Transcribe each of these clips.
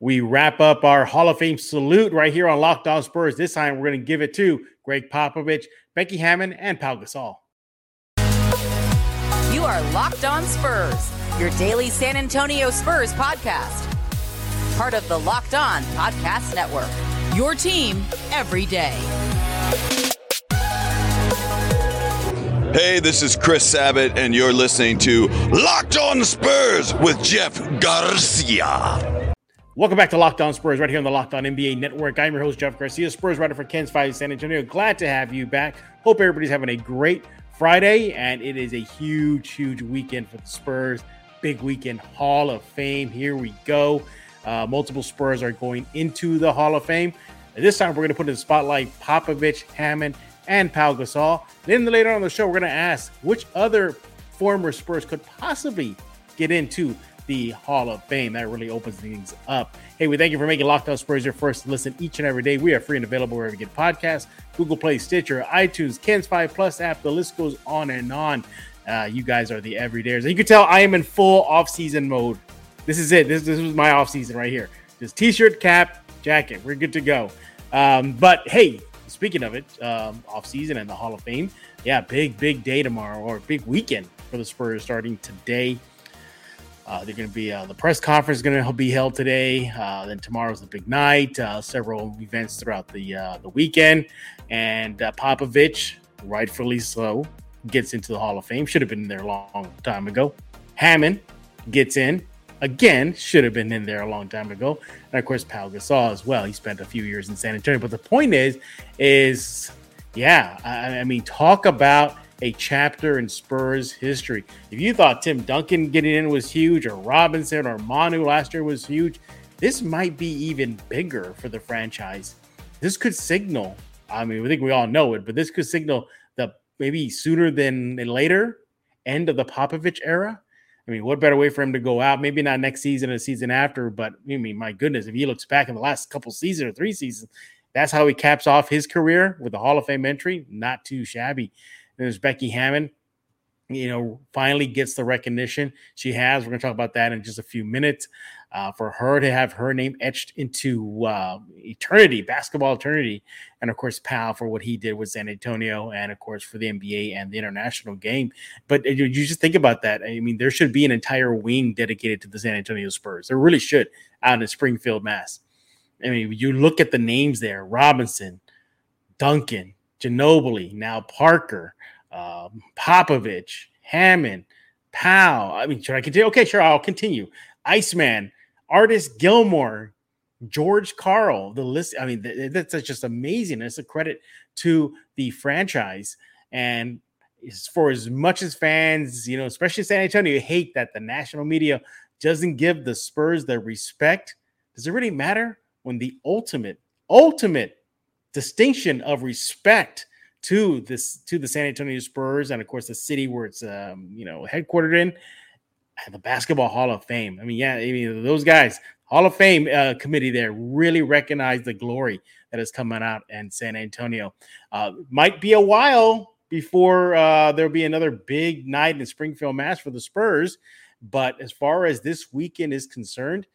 we wrap up our Hall of Fame salute right here on Locked On Spurs. This time we're going to give it to Gregg Popovich, Becky Hammon, and Pau Gasol. You are Locked On Spurs, your daily San Antonio Spurs podcast. Part of the Locked On Podcast Network. Your team every day. Hey, this is Chris Sabat, and you're listening to Locked On Spurs with Jeff Garcia. Welcome back to Locked On Spurs, right here on the Locked On NBA Network. I'm your host, Jeff Garcia, Spurs writer for KENS 5 San Antonio. Glad to have you back. Hope everybody's having a great Friday, and it is a huge, huge weekend for the Spurs. Big weekend, Hall of Fame. Here we go. Uh, multiple Spurs are going into the Hall of Fame. This time, we're going to put in the spotlight Popovich, Hammon, and Pau Gasol. Then later on the show, we're going to ask which other former Spurs could possibly get into the Hall of Fame. That really opens things up. Hey, we thank you for making Locked On Spurs your first listen each and every day. We are free and available wherever you get podcasts, Google Play, Stitcher, iTunes, KENS 5 Plus app. The list goes on and on. Uh, you guys are the everydayers. You can tell I am in full off-season mode. This is it. This, this was my off-season right here. Just t-shirt, cap, jacket. We're good to go. Um, but hey, speaking of it, um, off season and the Hall of Fame, yeah, big, big day tomorrow or big weekend for the Spurs starting today. Uh, they're going to be uh, the press conference is going to be held today. Uh, then tomorrow's the big night. Uh, several events throughout the uh, the weekend, and uh, Popovich, rightfully so, gets into the Hall of Fame. Should have been there a long time ago. Hammon gets in again. Should have been in there a long time ago. And of course, Pau Gasol as well. He spent a few years in San Antonio. But the point is, is yeah, I, I mean, talk about a chapter in Spurs history. If you thought Tim Duncan getting in was huge, or Robinson or Manu last year was huge, this might be even bigger for the franchise. This could signal. I mean, I think we all know it, but this could signal the maybe sooner than later end of the Popovich era. I mean, what better way for him to go out? Maybe not next season or season after, but I mean, my goodness, if he looks back in the last couple seasons or three seasons, that's how he caps off his career with the Hall of Fame entry. Not too shabby. There's Becky Hammon, you know, finally gets the recognition she has. We're going to talk about that in just a few minutes. Uh, for her to have her name etched into uh, eternity, basketball eternity, and of course, Pau for what he did with San Antonio, and of course for the NBA and the international game. But you, you just think about that. I mean, there should be an entire wing dedicated to the San Antonio Spurs. There really should out in Springfield, Mass. I mean, you look at the names there: Robinson, Duncan, Ginobili, now Parker, um, Popovich, Hammon, Pau. I mean, should I continue? Okay, sure, I'll continue. Iceman, Artis Gilmore, George Karl. The list, I mean, th- that's just amazing. It's a credit to the franchise. And for as much as fans, you know, especially San Antonio, hate that the national media doesn't give the Spurs the respect. Does it really matter when the ultimate, ultimate distinction of respect to this to the San Antonio Spurs and of course the city where it's um, you know headquartered in the Basketball Hall of Fame. I mean, yeah, I mean those guys Hall of Fame uh, committee there really recognize the glory that is coming out in San Antonio. Uh, might be a while before uh, there'll be another big night in Springfield, Mass for the Spurs. But as far as this weekend is concerned,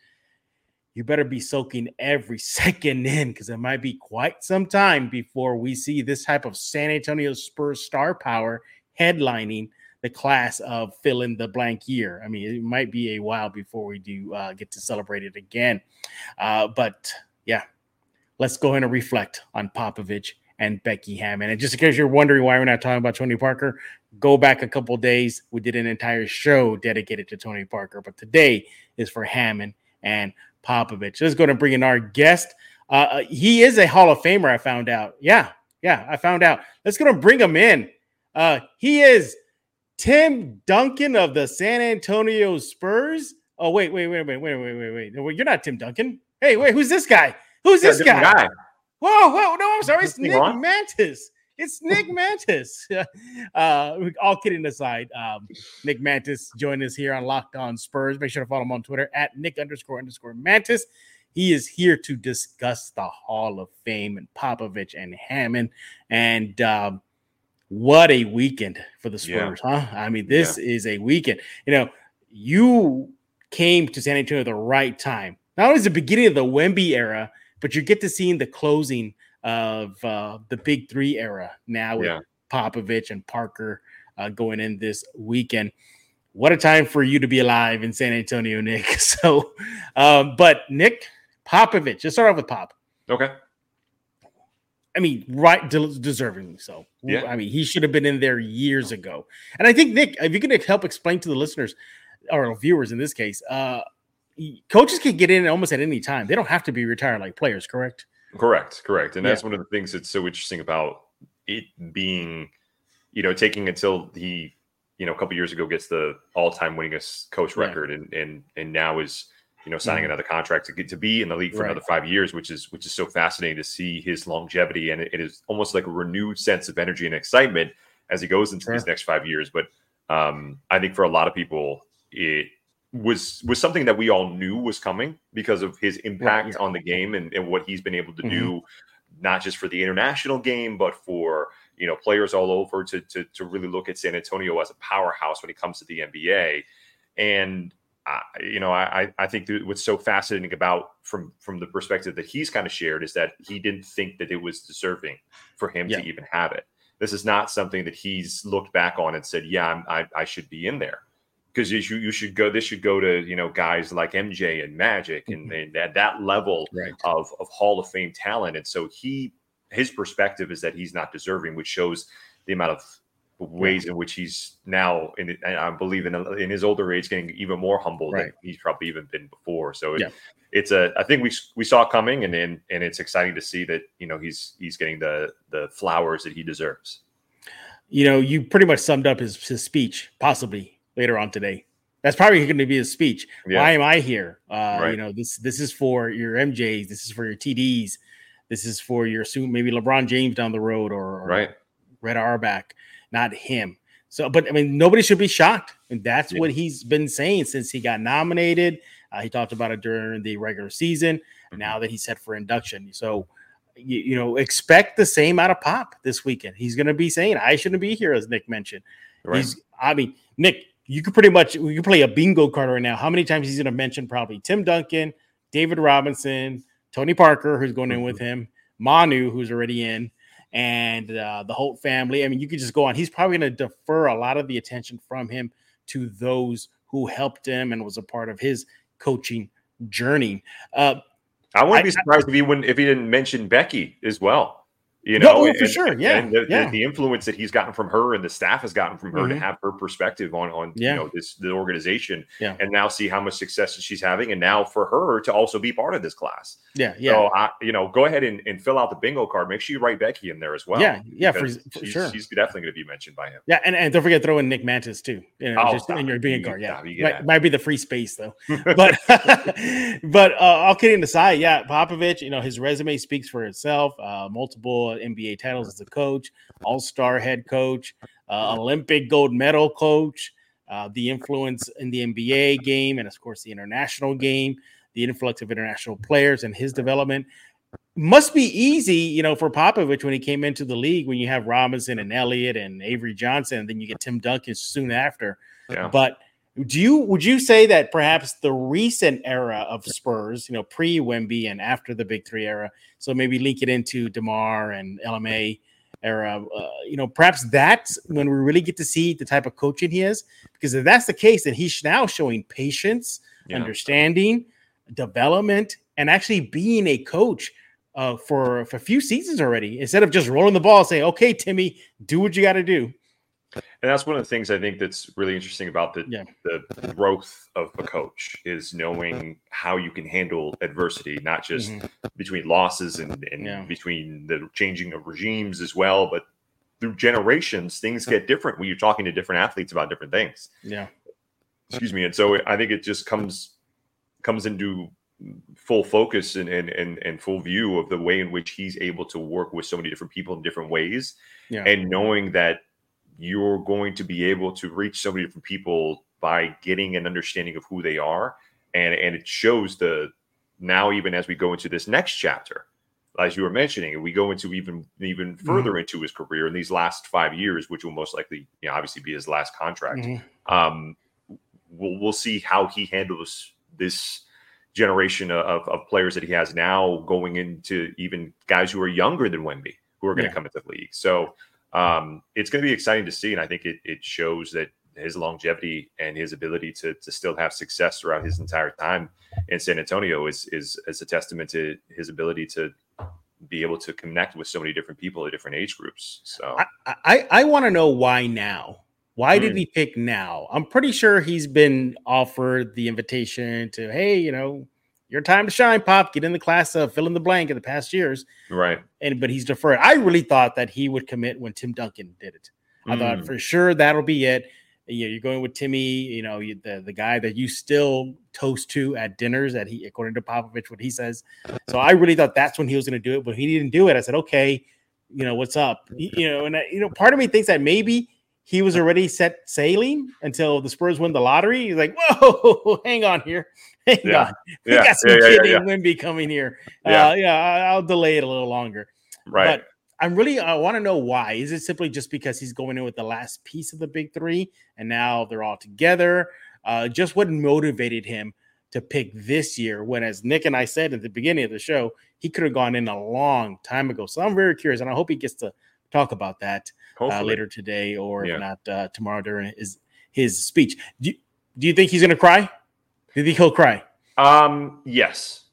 you better be soaking every second in because it might be quite some time before we see this type of San Antonio Spurs star power headlining the class of fill in the blank year. I mean, it might be a while before we do uh, get to celebrate it again. Uh, but yeah, let's go ahead and reflect on Popovich and Becky Hammon. And just in case you're wondering why we're not talking about Tony Parker, go back a couple days. We did an entire show dedicated to Tony Parker, but today is for Hammon and Popovich. Let's go to bring in our guest. Uh, uh, he is a Hall of Famer. I found out. Yeah, yeah, I found out. Let's go to bring him in. Uh, he is Tim Duncan of the San Antonio Spurs. Oh wait, wait, wait, wait, wait, wait, wait, wait. You're not Tim Duncan. Hey, wait, who's this guy? Who's this guy? guy? Whoa, whoa, no, I'm sorry. It's Nick Mantas. It's Nick Mantas. uh, all kidding aside, um, Nick Mantas joined us here on Locked On Spurs. Make sure to follow him on Twitter at Nick underscore underscore Mantas. He is here to discuss the Hall of Fame and Popovich and Hammon. And um, what a weekend for the Spurs, yeah. huh? I mean, this yeah. is a weekend. You know, you came to San Antonio at the right time. not only is the beginning of the Wemby era, but you get to seeing the closing of uh, the Big Three era now with yeah. Popovich and Parker uh, going in this weekend. What a time for you to be alive in San Antonio, Nick. So, um, but Nick Popovich, just start off with Pop. Okay. I mean, right, de- deservingly so. Yeah. I mean, he should have been in there years ago. And I think Nick, if you can help explain to the listeners or viewers in this case, uh, coaches can get in almost at any time. They don't have to be retired like players, correct? Correct, correct. And that's one of the things that's so interesting about it being, you know, taking until he, you know, a couple years ago gets the all-time winningest coach record, and and and now is you know signing mm-hmm. another contract to get to be in the league for right. another five years, which is which is so fascinating to see his longevity, and it, it is almost like a renewed sense of energy and excitement as he goes into sure. these next five years. But um, I think for a lot of people, it was was something that we all knew was coming because of his impact yeah. on the game and, and what he's been able to mm-hmm. do, not just for the international game, but for you know players all over to, to to really look at San Antonio as a powerhouse when it comes to the NBA. And uh, you know, I I think what's so fascinating about from from the perspective that he's kind of shared is that he didn't think that it was deserving for him yeah. to even have it. This is not something that he's looked back on and said, "Yeah, I'm, I I should be in there." Because you, you should go this should go to you know guys like MJ and Magic and, mm-hmm. and at that level right. of of Hall of Fame talent and so he his perspective is that he's not deserving which shows the amount of ways in which he's now in I believe in in his older age getting even more humble right. than he's probably even been before so it, yeah. it's a I think we we saw coming and and and it's exciting to see that you know he's he's getting the the flowers that he deserves you know you pretty much summed up his his speech possibly later on today. That's probably going to be his speech. Yeah. Why am I here? Uh, right. You know, this this is for your MJs. This is for your TDs. This is for your soon maybe LeBron James down the road or, or right. Red Auerbach, not him. So, but I mean, nobody should be shocked, and that's yeah. what he's been saying since he got nominated. Uh, he talked about it during the regular season. Mm-hmm. Now that he's set for induction, so you, you, know, expect the same out of Pop this weekend. He's going to be saying, "I shouldn't be here," as Nick mentioned. Right. He's, I mean, Nick, you could pretty much you play a bingo card right now. How many times he's going to mention probably Tim Duncan, David Robinson, Tony Parker, who's going in with mm-hmm. him, Manu, who's already in, and uh, the Holt family. I mean, you could just go on. He's probably going to defer a lot of the attention from him to those who helped him and was a part of his coaching journey. Uh, I wouldn't be surprised I, if he wouldn't if he didn't mention Becky as well. You know, no, for and, sure, yeah, and the, yeah. The, the, influence that he's gotten from her and the staff has gotten from her mm-hmm. to have her perspective on on yeah. you know this the organization, yeah. and now see how much success she's having, and now for her to also be part of this class. Yeah, yeah. So I, you know, go ahead and, and fill out the bingo card. Make sure you write Becky in there as well. Yeah, yeah, for, for she's, sure. She's definitely going to be mentioned by him. Yeah, and, and don't forget throw in Nick Mantas too. You know, oh, just in your bingo card. Yeah, might, might, be the free space though. but but uh, all kidding aside, yeah, Popovich. You know, his resume speaks for itself. Uh, multiple NBA titles as a coach, all star head coach, uh, Olympic gold medal coach, uh, the influence in the NBA game, and of course, the international game, the influx of international players and his development. Must be easy, you know, for Popovich when he came into the league when you have Robinson and Elliott and Avery Johnson, and then you get Tim Duncan soon after. Yeah. But do you would you say that perhaps the recent era of Spurs, you know, pre Wemby and after the Big Three era, so maybe link it into Demar and LMA, era. Uh, you know, perhaps that's when we really get to see the type of coaching he is. Because if that's the case, then he's now showing patience, yeah. understanding, development, and actually being a coach uh, for, for a few seasons already. Instead of just rolling the ball, saying, "Okay, Timmy, do what you got to do." And that's one of the things I think that's really interesting about the yeah. the growth of a coach is knowing how you can handle adversity, not just mm-hmm. between losses and, and yeah. between the changing of regimes as well, but through generations, things get different when you're talking to different athletes about different things. Yeah. Excuse me. And so I think it just comes comes into full focus and, and and and full view of the way in which he's able to work with so many different people in different ways. Yeah. And knowing that you're going to be able to reach so many different people by getting an understanding of who they are and and it shows the now even as we go into this next chapter as you were mentioning we go into even even mm-hmm. further mm-hmm. into his career in these last five years which will most likely you know, obviously be his last contract mm-hmm. um we'll, we'll see how he handles this generation of, of players that he has now going into even guys who are younger than Wemby who are going to yeah. come into the league. So um, it's going to be exciting to see. And I think it, it shows that his longevity and his ability to, to still have success throughout his entire time in San Antonio is, is, is a testament to his ability to be able to connect with so many different people at different age groups. So I, I, I want to know why now. Why mm. did he pick now? I'm pretty sure he's been offered the invitation to, hey, you know, your time to shine, Pop. Get in the class of fill in the blank in the past years. Right. And but he's deferred. I really thought that he would commit when Tim Duncan did it. I mm. thought for sure that'll be it. Yeah, you're going with Timmy, you know, the, the guy that you still toast to at dinners that he, according to Popovich, what he says. So I really thought that's when he was going to do it, but he didn't do it. I said, okay, you know, what's up? You know, and I, you know, part of me thinks that maybe he was already set sailing until the Spurs win the lottery. He's like, whoa, hang on here. Hang yeah. on. We yeah. got some yeah, kid yeah, named Wemby coming here. Yeah. Uh, yeah, I'll delay it a little longer. Right. But I'm really I want to know why. Is it simply just because he's going in with the last piece of the big three and now they're all together? Uh, just what motivated him to pick this year when, as Nick and I said at the beginning of the show, he could have gone in a long time ago. So I'm very curious, and I hope he gets to talk about that uh, later today, or yeah. not uh, tomorrow during his his speech. Do you, do you think he's going to cry? Do you think he'll cry? Um, yes.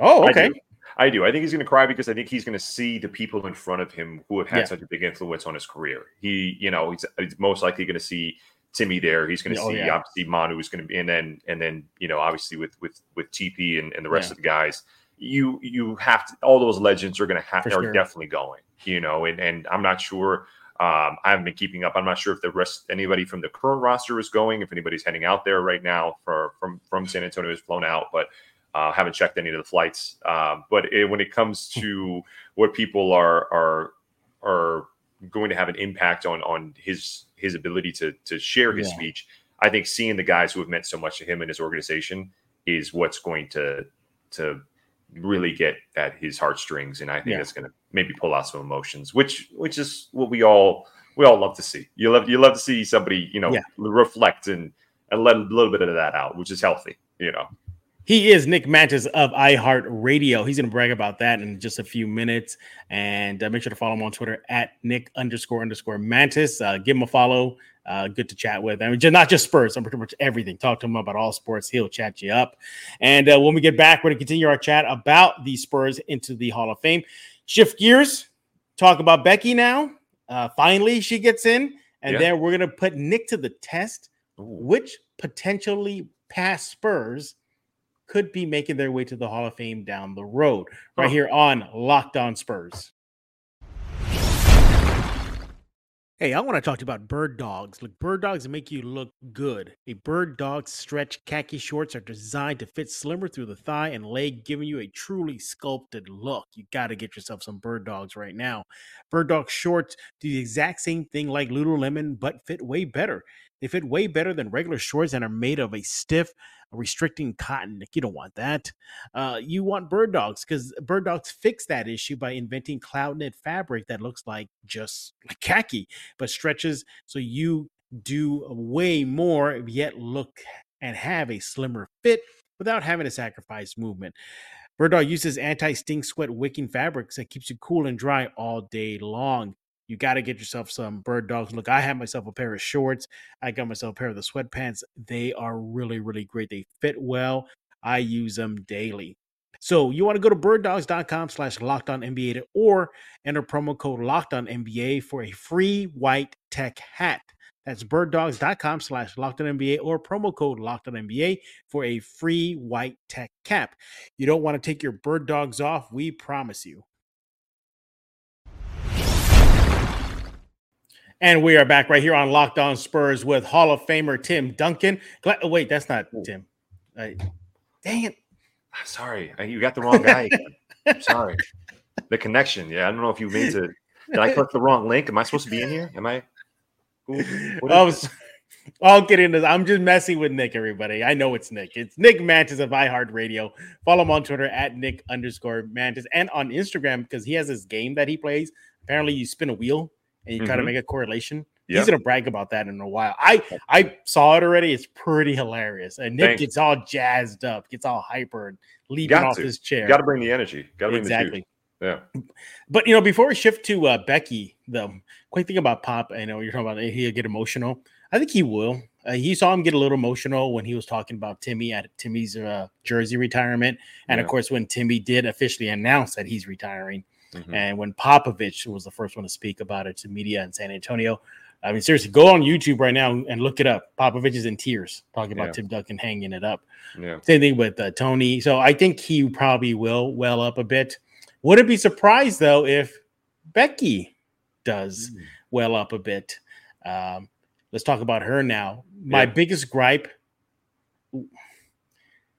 Oh, okay. I do. I, do. I think he's going to cry because I think he's going to see the people in front of him who have had yeah. such a big influence on his career. He, you know, he's, he's most likely going to see Timmy there. He's going to oh, see yeah. obviously Manu is going to be, and then and then you know obviously with with with TP and, and the rest yeah. of the guys, you you have to all those legends are going to have For are sure. definitely going. You know, and and I'm not sure um, I haven't been keeping up. I'm not sure if the rest anybody from the current roster is going, if anybody's heading out there right now for from from San Antonio has flown out, but uh, haven't checked any of the flights. Um, but it, when it comes to what people are are are going to have an impact on on his his ability to to share his yeah. speech, I think seeing the guys who have meant so much to him and his organization is what's going to to really get at his heartstrings, and I think yeah. that's going to maybe pull out some emotions, which which is what we all we all love to see. You love you love to see somebody you know yeah. reflect and and let a little bit of that out, which is healthy. You know. He is Nick Mantas of iHeartRadio. He's going to brag about that in just a few minutes. And uh, make sure to follow him on Twitter at Nick underscore underscore Mantas. Uh, give him a follow. Uh, good to chat with. I mean, just, not just Spurs, I'm pretty much everything. Talk to him about all sports. He'll chat you up. And uh, when we get back, we're going to continue our chat about the Spurs into the Hall of Fame. Shift gears, talk about Becky now. Uh, finally, she gets in. And yeah. then we're going to put Nick to the test. Ooh. Which potentially past Spurs could be making their way to the Hall of Fame down the road, right here on Locked On Spurs. Hey, I want to talk to you about bird dogs. Look, bird dogs make you look good. A bird dog stretch khaki shorts are designed to fit slimmer through the thigh and leg, giving you a truly sculpted look. You got to get yourself some bird dogs right now. Bird dog shorts do the exact same thing like Lululemon, but fit way better. They fit way better than regular shorts and are made of a stiff, restricting cotton. You don't want that. Uh, you want bird dogs because bird dogs fix that issue by inventing cloud knit fabric that looks like just like khaki, but stretches so you do way more, yet look and have a slimmer fit without having to sacrifice movement. Bird Dog uses anti-stink sweat wicking fabrics that keeps you cool and dry all day long you got to get yourself some bird dogs. Look, I have myself a pair of shorts. I got myself a pair of the sweatpants. They are really, really great. They fit well. I use them daily. So you want to go to birddogs.com slash locked on NBA or enter promo code locked on NBA for a free white tech hat. That's birddogs.com slash locked on NBA or promo code locked on NBA for a free white tech cap. You don't want to take your bird dogs off, we promise you. And we are back right here on Locked On Spurs with Hall of Famer Tim Duncan. Glad, oh, wait, that's not Tim. Uh, dang it. Sorry, you got the wrong guy. I'm sorry. The connection. Yeah, I don't know if you made to. Did I click the wrong link? Am I supposed to be in here? Am I? I was, I'll get into this. I'm just messing with Nick, everybody. I know it's Nick. It's Nick Mantas of iHeartRadio. Follow him on Twitter at Nick underscore Mantas and on Instagram because he has this game that he plays. Apparently, you spin a wheel and you mm-hmm. kind of make a correlation Yep. He's gonna brag about that in a while. I I saw it already. It's pretty hilarious. And Nick Thanks. gets all jazzed up, gets all hyper, and leaping off to. his chair. Got to bring the energy. Got to exactly. Yeah. But you know, before we shift to uh, Becky, the quick thing about Pop, I know you're talking about he'll get emotional. I think he will. Uh, he saw him get a little emotional when he was talking about Timmy at Timmy's uh, jersey retirement, and yeah. of course when Timmy did officially announce that he's retiring, mm-hmm. and when Popovich was the first one to speak about it to media in San Antonio. I mean, seriously, go on YouTube right now and look it up. Popovich is in tears talking about yeah. Tim Duncan hanging it up. Yeah. Same thing with uh, Tony. So I think he probably will well up a bit. Wouldn't be surprised though if Becky does mm. well up a bit. Um, let's talk about her now. My yeah. biggest gripe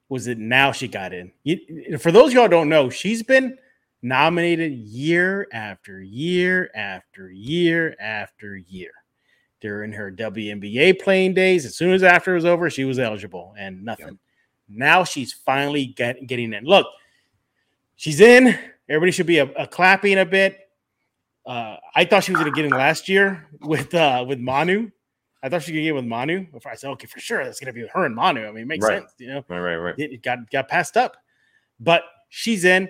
was that now she got in. You, for those y'all don't know, she's been nominated year after year after year after year during her WNBA playing days. As soon as after it was over, she was eligible and nothing. Yep. Now she's finally get, getting in. Look, she's in. Everybody should be a, a clapping a bit. Uh, I thought she was going to get in last year with uh, with Manu. I thought she could get with Manu. Before I said, okay, for sure, that's going to be her and Manu. I mean, it makes right. sense, you know. Right, right, right. It got got passed up, but she's in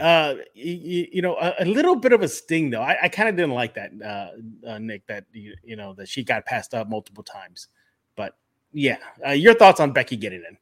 uh you, you know a, a, little bit of a sting though i, I kind of didn't like that uh, uh, nick that you, you know that she got passed up multiple times but yeah uh, your thoughts on becky getting in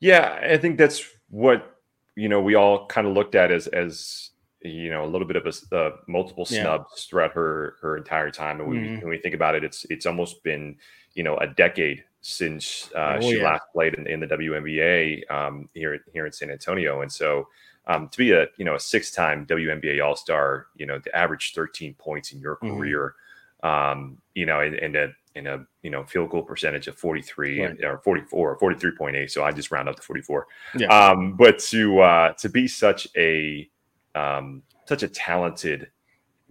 yeah i think that's what you know we all kind of looked at as as you know a little bit of a uh, multiple snubs yeah. throughout her her entire time and we, mm-hmm. when we think about it it's it's almost been you know a decade since uh, oh, she yeah. last played in, in the WNBA um, here here in San Antonio and so um, to be a you know a six-time WNBA All Star, you know, to average 13 points in your mm-hmm. career, um, you know, and, and a in a you know field goal percentage of 43 right. or 44 or 43.8 so i just round up to 44 yeah. um but to uh to be such a um such a talented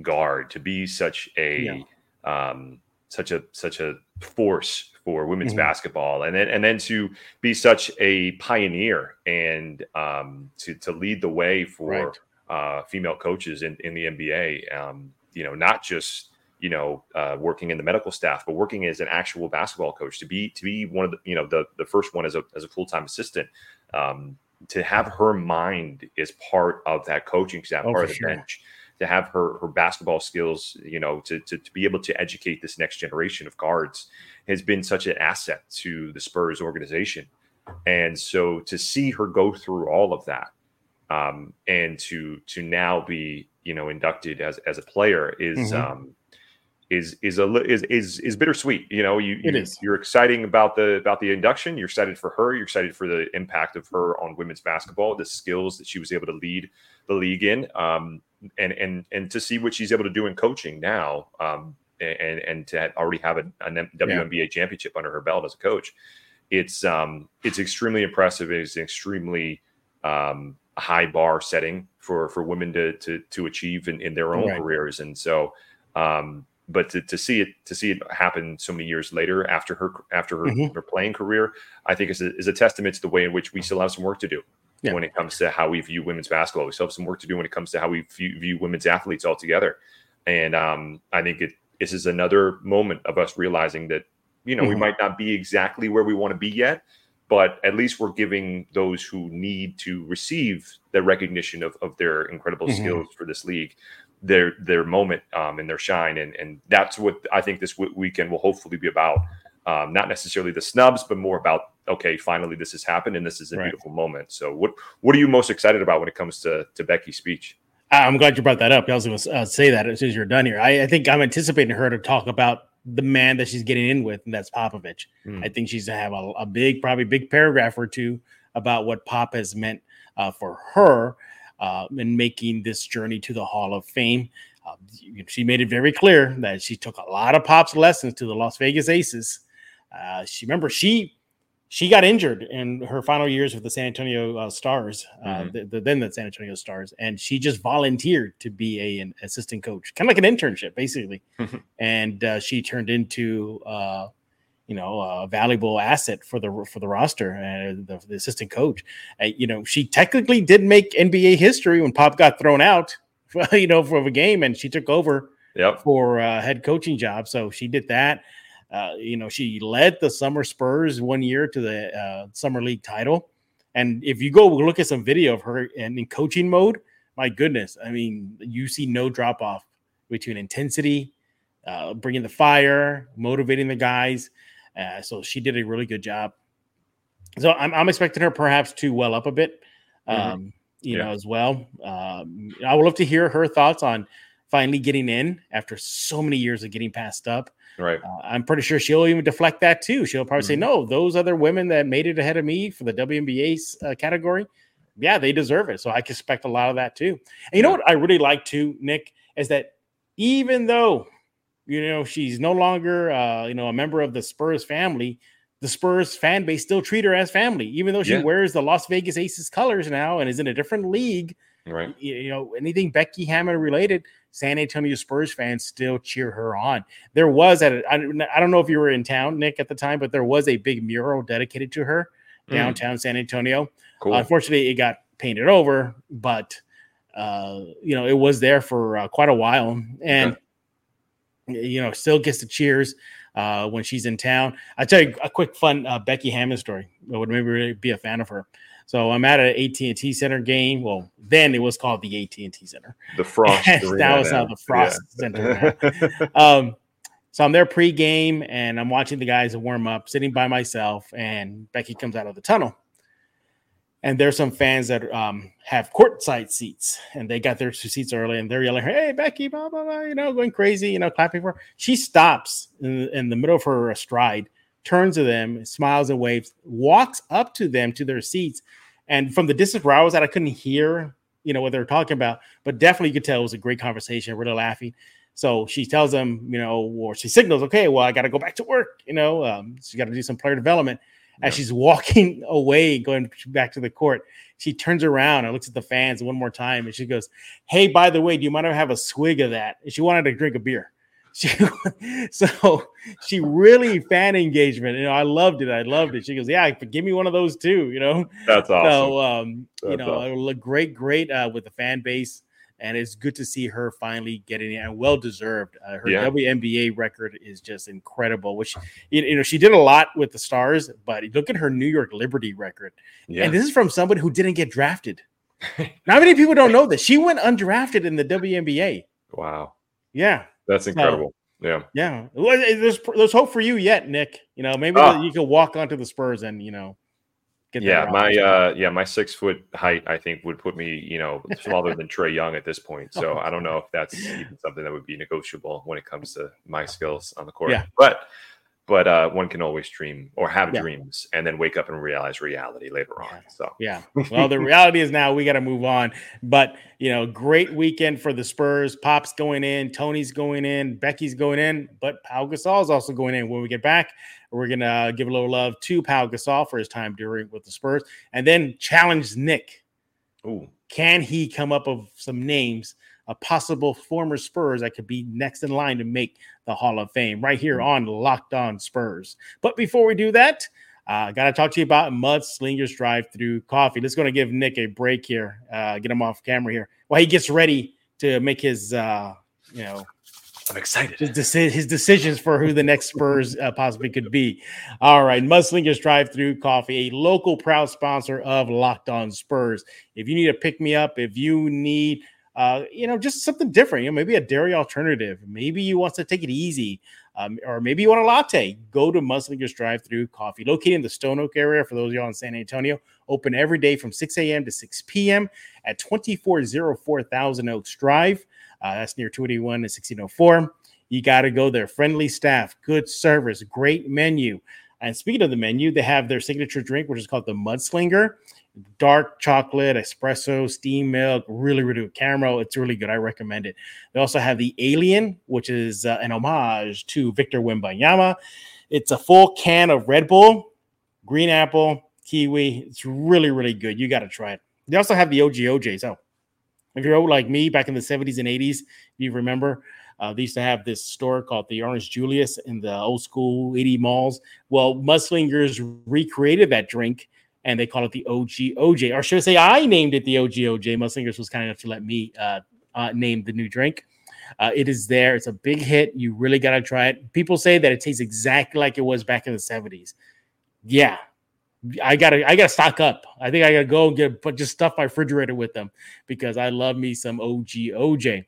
guard to be such a yeah. um such a such a force for women's mm-hmm. basketball, and then and then to be such a pioneer and um, to to lead the way for right. uh, female coaches in, in the NBA. Um, you know, not just you know uh, working in the medical staff, but working as an actual basketball coach. To be to be one of the you know the the first one as a as a full time assistant. Um, to have her mind is part of that coaching staff, oh, part of the sure. bench to have her her basketball skills, you know, to, to, to be able to educate this next generation of guards has been such an asset to the Spurs organization. And so to see her go through all of that um, and to to now be you know inducted as as a player is mm-hmm. um, is is a is is is bittersweet. You know, you, you you're exciting about the about the induction. You're excited for her. You're excited for the impact of her on women's basketball, the skills that she was able to lead the league in, um, and and and to see what she's able to do in coaching now. Um, and and to already have a, a WNBA yeah. championship under her belt as a coach, it's um it's extremely impressive. It's an extremely um, high bar setting for for women to to to achieve in, in their own right. careers, and so um but to, to see it to see it happen so many years later after her after her, mm-hmm. her playing career, I think is a, is a testament to the way in which we still have some work to do yeah. when it comes to how we view women's basketball. We still have some work to do when it comes to how we view, view women's athletes altogether. And um, I think it this is another moment of us realizing that you know mm-hmm. we might not be exactly where we want to be yet but at least we're giving those who need to receive the recognition of, of their incredible mm-hmm. skills for this league their their moment um, and their shine and and that's what I think this w- weekend will hopefully be about um, not necessarily the snubs but more about okay finally this has happened and this is a right. beautiful moment so what what are you most excited about when it comes to to Becky's speech I'm glad you brought that up. I was going to uh, say that as soon as you're done here. I, I, think I'm anticipating her to talk about the man that she's getting in with, and that's Popovich. Mm. I think she's to have a, a, big, probably big paragraph or two about what Pop has meant uh, for her uh, in making this journey to the Hall of Fame. Uh, she made it very clear that she took a lot of Pop's lessons to the Las Vegas Aces. Uh, she remember she she got injured in her final years with the San Antonio uh, Stars, uh, mm-hmm. the, the, then the San Antonio Stars, and she just volunteered to be a, an assistant coach, kind of like an internship, basically. Mm-hmm. And uh, she turned into, uh, you know, a valuable asset for the for the roster and the, the assistant coach. Uh, you know, she technically did make NBA history when Pop got thrown out, you know, for a game, and she took over yep. for a head coaching job. So she did that. Uh, you know, she led the summer Spurs one year to the uh, summer league title. And if you go look at some video of her in, in coaching mode, my goodness, I mean, you see no drop off between intensity, uh, bringing the fire, motivating the guys. Uh, so she did a really good job. So I'm, I'm expecting her perhaps to well up a bit, um, mm-hmm. you yeah. know, as well. Um, I would love to hear her thoughts on finally getting in after so many years of getting passed up. Right. Uh, I'm pretty sure she'll even deflect that too. She'll probably mm-hmm. say, "No, those other women that made it ahead of me for the WNBA uh, category, yeah, they deserve it." So I expect a lot of that too. And you know what I really like too, Nick, is that even though you know she's no longer uh, you know a member of the Spurs family, the Spurs fan base still treat her as family, even though she yeah. wears the Las Vegas Aces colors now and is in a different league. Right. You, you know anything Becky Hammon related San Antonio Spurs fans still cheer her on. There was at I don't know if you were in town, Nick, at the time, but there was a big mural dedicated to her mm. downtown mm. San Antonio. Cool. unfortunately, it got painted over, but uh, you know it was there for uh, quite a while, and you know still gets the cheers uh, when she's in town. I tell you a quick fun uh, Becky Hammon story. I would maybe really be a fan of her. So I'm at an AT&T Center game. Well, then it was called the AT&T Center. The Frost. now it's now the Frost yeah. Center. um, so I'm there pre-game and I'm watching the guys warm up, sitting by myself, and Becky comes out of the tunnel. And there's some fans that um, have courtside seats, and they got their seats early, and they're yelling, "Hey, Becky!" Blah blah blah, you know, going crazy, you know, clapping for her. She stops in, in the middle of her stride, turns to them, smiles and waves, walks up to them to their seats. And from the distance where I was at, I couldn't hear, you know, what they were talking about, but definitely you could tell it was a great conversation, really laughing. So she tells them, you know, or she signals, okay, well, I got to go back to work, you know, um, she got to do some player development. Yeah. As she's walking away, going back to the court, she turns around and looks at the fans one more time and she goes, Hey, by the way, do you mind if I have a swig of that? And she wanted to drink a beer. She, so she really fan engagement. You know, I loved it. I loved it. She goes, "Yeah, give me one of those too." You know, that's awesome. So, um, that's you know, awesome. It'll look great, great uh, with the fan base, and it's good to see her finally getting it and well deserved. Uh, her yeah. WNBA record is just incredible. Which you know, she did a lot with the Stars, but look at her New York Liberty record. Yeah. And this is from somebody who didn't get drafted. Not many people don't know this. She went undrafted in the WNBA. Wow. Yeah. That's incredible. So, yeah. Yeah. There's there's hope for you yet, Nick. You know, maybe oh. you can walk onto the Spurs and, you know, yeah, my uh yeah, my six foot height I think would put me, you know, smaller than Trae Young at this point. So I don't know if that's even something that would be negotiable when it comes to my skills on the court. Yeah. But but uh, one can always dream or have yeah. dreams and then wake up and realize reality later on. So yeah, well, the reality is now we got to move on. But you know, great weekend for the Spurs. Pop's going in, Tony's going in, Becky's going in, but Pau Gasol is also going in. When we get back, we're gonna give a little love to Pau Gasol for his time during with the Spurs, and then challenge Nick. Ooh, can he come up with some names? A possible former Spurs that could be next in line to make the Hall of Fame right here hmm. on Locked On Spurs. But before we do that, I uh, got to talk to you about Mudslingers Drive Through Coffee. Let's going to give Nick a break here, uh, get him off camera here while he gets ready to make his, uh, you know, I'm excited. His, deci- his, decisions for who the next Spurs uh, possibly could be. All right, Mudslingers Drive Through Coffee, a local proud sponsor of Locked On Spurs. If you need a pick me up, if you need uh, you know, just something different. You know, maybe a dairy alternative. Maybe you want to take it easy, um, or maybe you want a latte. Go to Mudslingers Drive Through Coffee, located in the Stone Oak area. For those of y'all in San Antonio, open every day from 6 a.m. to 6 p.m. at 2404 Thousand Oaks Drive. Uh, that's near 281 and 1604. You got to go there. Friendly staff, good service, great menu. And speaking of the menu, they have their signature drink, which is called the Mudslinger dark chocolate, espresso, steam milk, really, really good caramel. It's really good. I recommend it. They also have the Alien, which is uh, an homage to Victor Wembanyama. It's a full can of Red Bull, green apple, kiwi. It's really, really good. You got to try it. They also have the OG OJ. So if you're old like me back in the 70s and 80s, if you remember, uh, they used to have this store called the Orange Julius in the old school 80 malls. Well, Mudslingers recreated that drink and they call it the OG OJ, or should I say, I named it the OG OJ. Mudslingers was kind enough to let me uh, uh, name the new drink. Uh, it is there. It's a big hit. You really got to try it. People say that it tastes exactly like it was back in the 70s. Yeah, I gotta I gotta stock up. I think I gotta go and get but just stuff my refrigerator with them because I love me some OG OJ.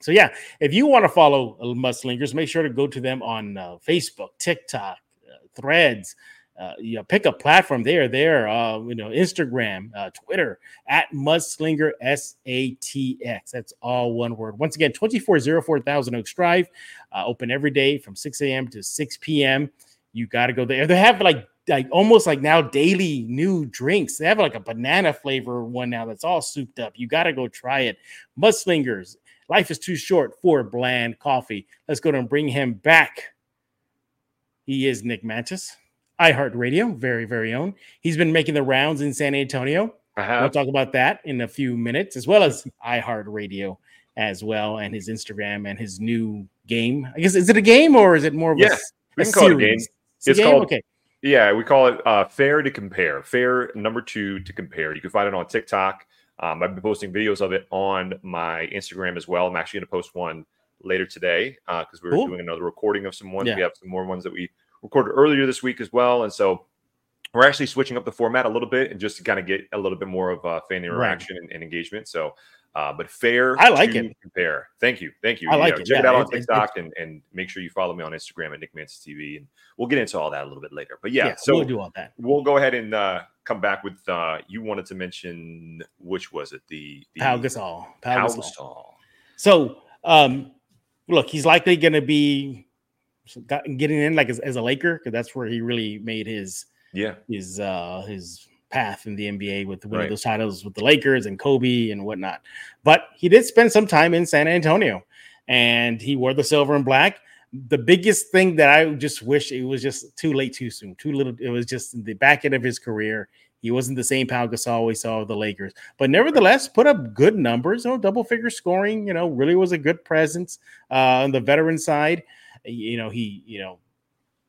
So yeah, if you want to follow Mudslingers, make sure to go to them on uh, Facebook, TikTok, uh, Threads. Uh, you know, pick a platform there, there. Uh, you know, Instagram, uh, Twitter at Mudslinger S A T X. That's all one word. Once again, twenty four zero four Thousand Oaks Drive, uh, open every day from six a.m. to six p.m. You got to go there. They have like like almost like now daily new drinks. They have like a banana flavor one now that's all souped up. You got to go try it. Mudslingers, life is too short for bland coffee. Let's go and bring him back. He is Nick Mantas, iHeartRadio, very, very own. He's been making the rounds in San Antonio. We'll talk about that in a few minutes, as well as iHeartRadio as well, and his Instagram and his new game. I guess is it a game or is it more of yeah, a, we can call it a game. It's, It's a game? called- okay. Yeah, we call it uh, Fair to Compare. Fair number two to compare. You can find it on TikTok. Um, I've been posting videos of it on my Instagram as well. I'm actually going to post one later today because we were Cool. doing another recording of some ones. Yeah. We have some more ones that we recorded earlier this week as well. And so we're actually switching up the format a little bit and just to kind of get a little bit more of uh, fan interaction and, and engagement. So, uh, but fair I like it. compare. Thank you. Thank you. I like Yeah, it. Check it Yeah, out on it- it- TikTok and, and make sure you follow me on Instagram at Nick Mantas TV. And we'll get into all that a little bit later. But yeah, Yeah, so we'll do all that. we'll go ahead and uh, come back with uh, you wanted to mention which was it the, the Pau Gasol. Pau. Gasol. So, um, look, he's likely going to be got- getting in like as, as a Laker because that's where he really made his Yeah, his uh his path in the NBA with winning Right. those titles with the Lakers and Kobe and whatnot. But he did spend some time in San Antonio and he wore the silver and black. The biggest thing that I just wish it was just too late, too soon, too little. It was just in the back end of his career. He wasn't the same Pau Gasol we saw with the Lakers, but nevertheless put up good numbers. You know, double figure scoring. You know, really was a good presence uh, on the veteran side. You know, he you know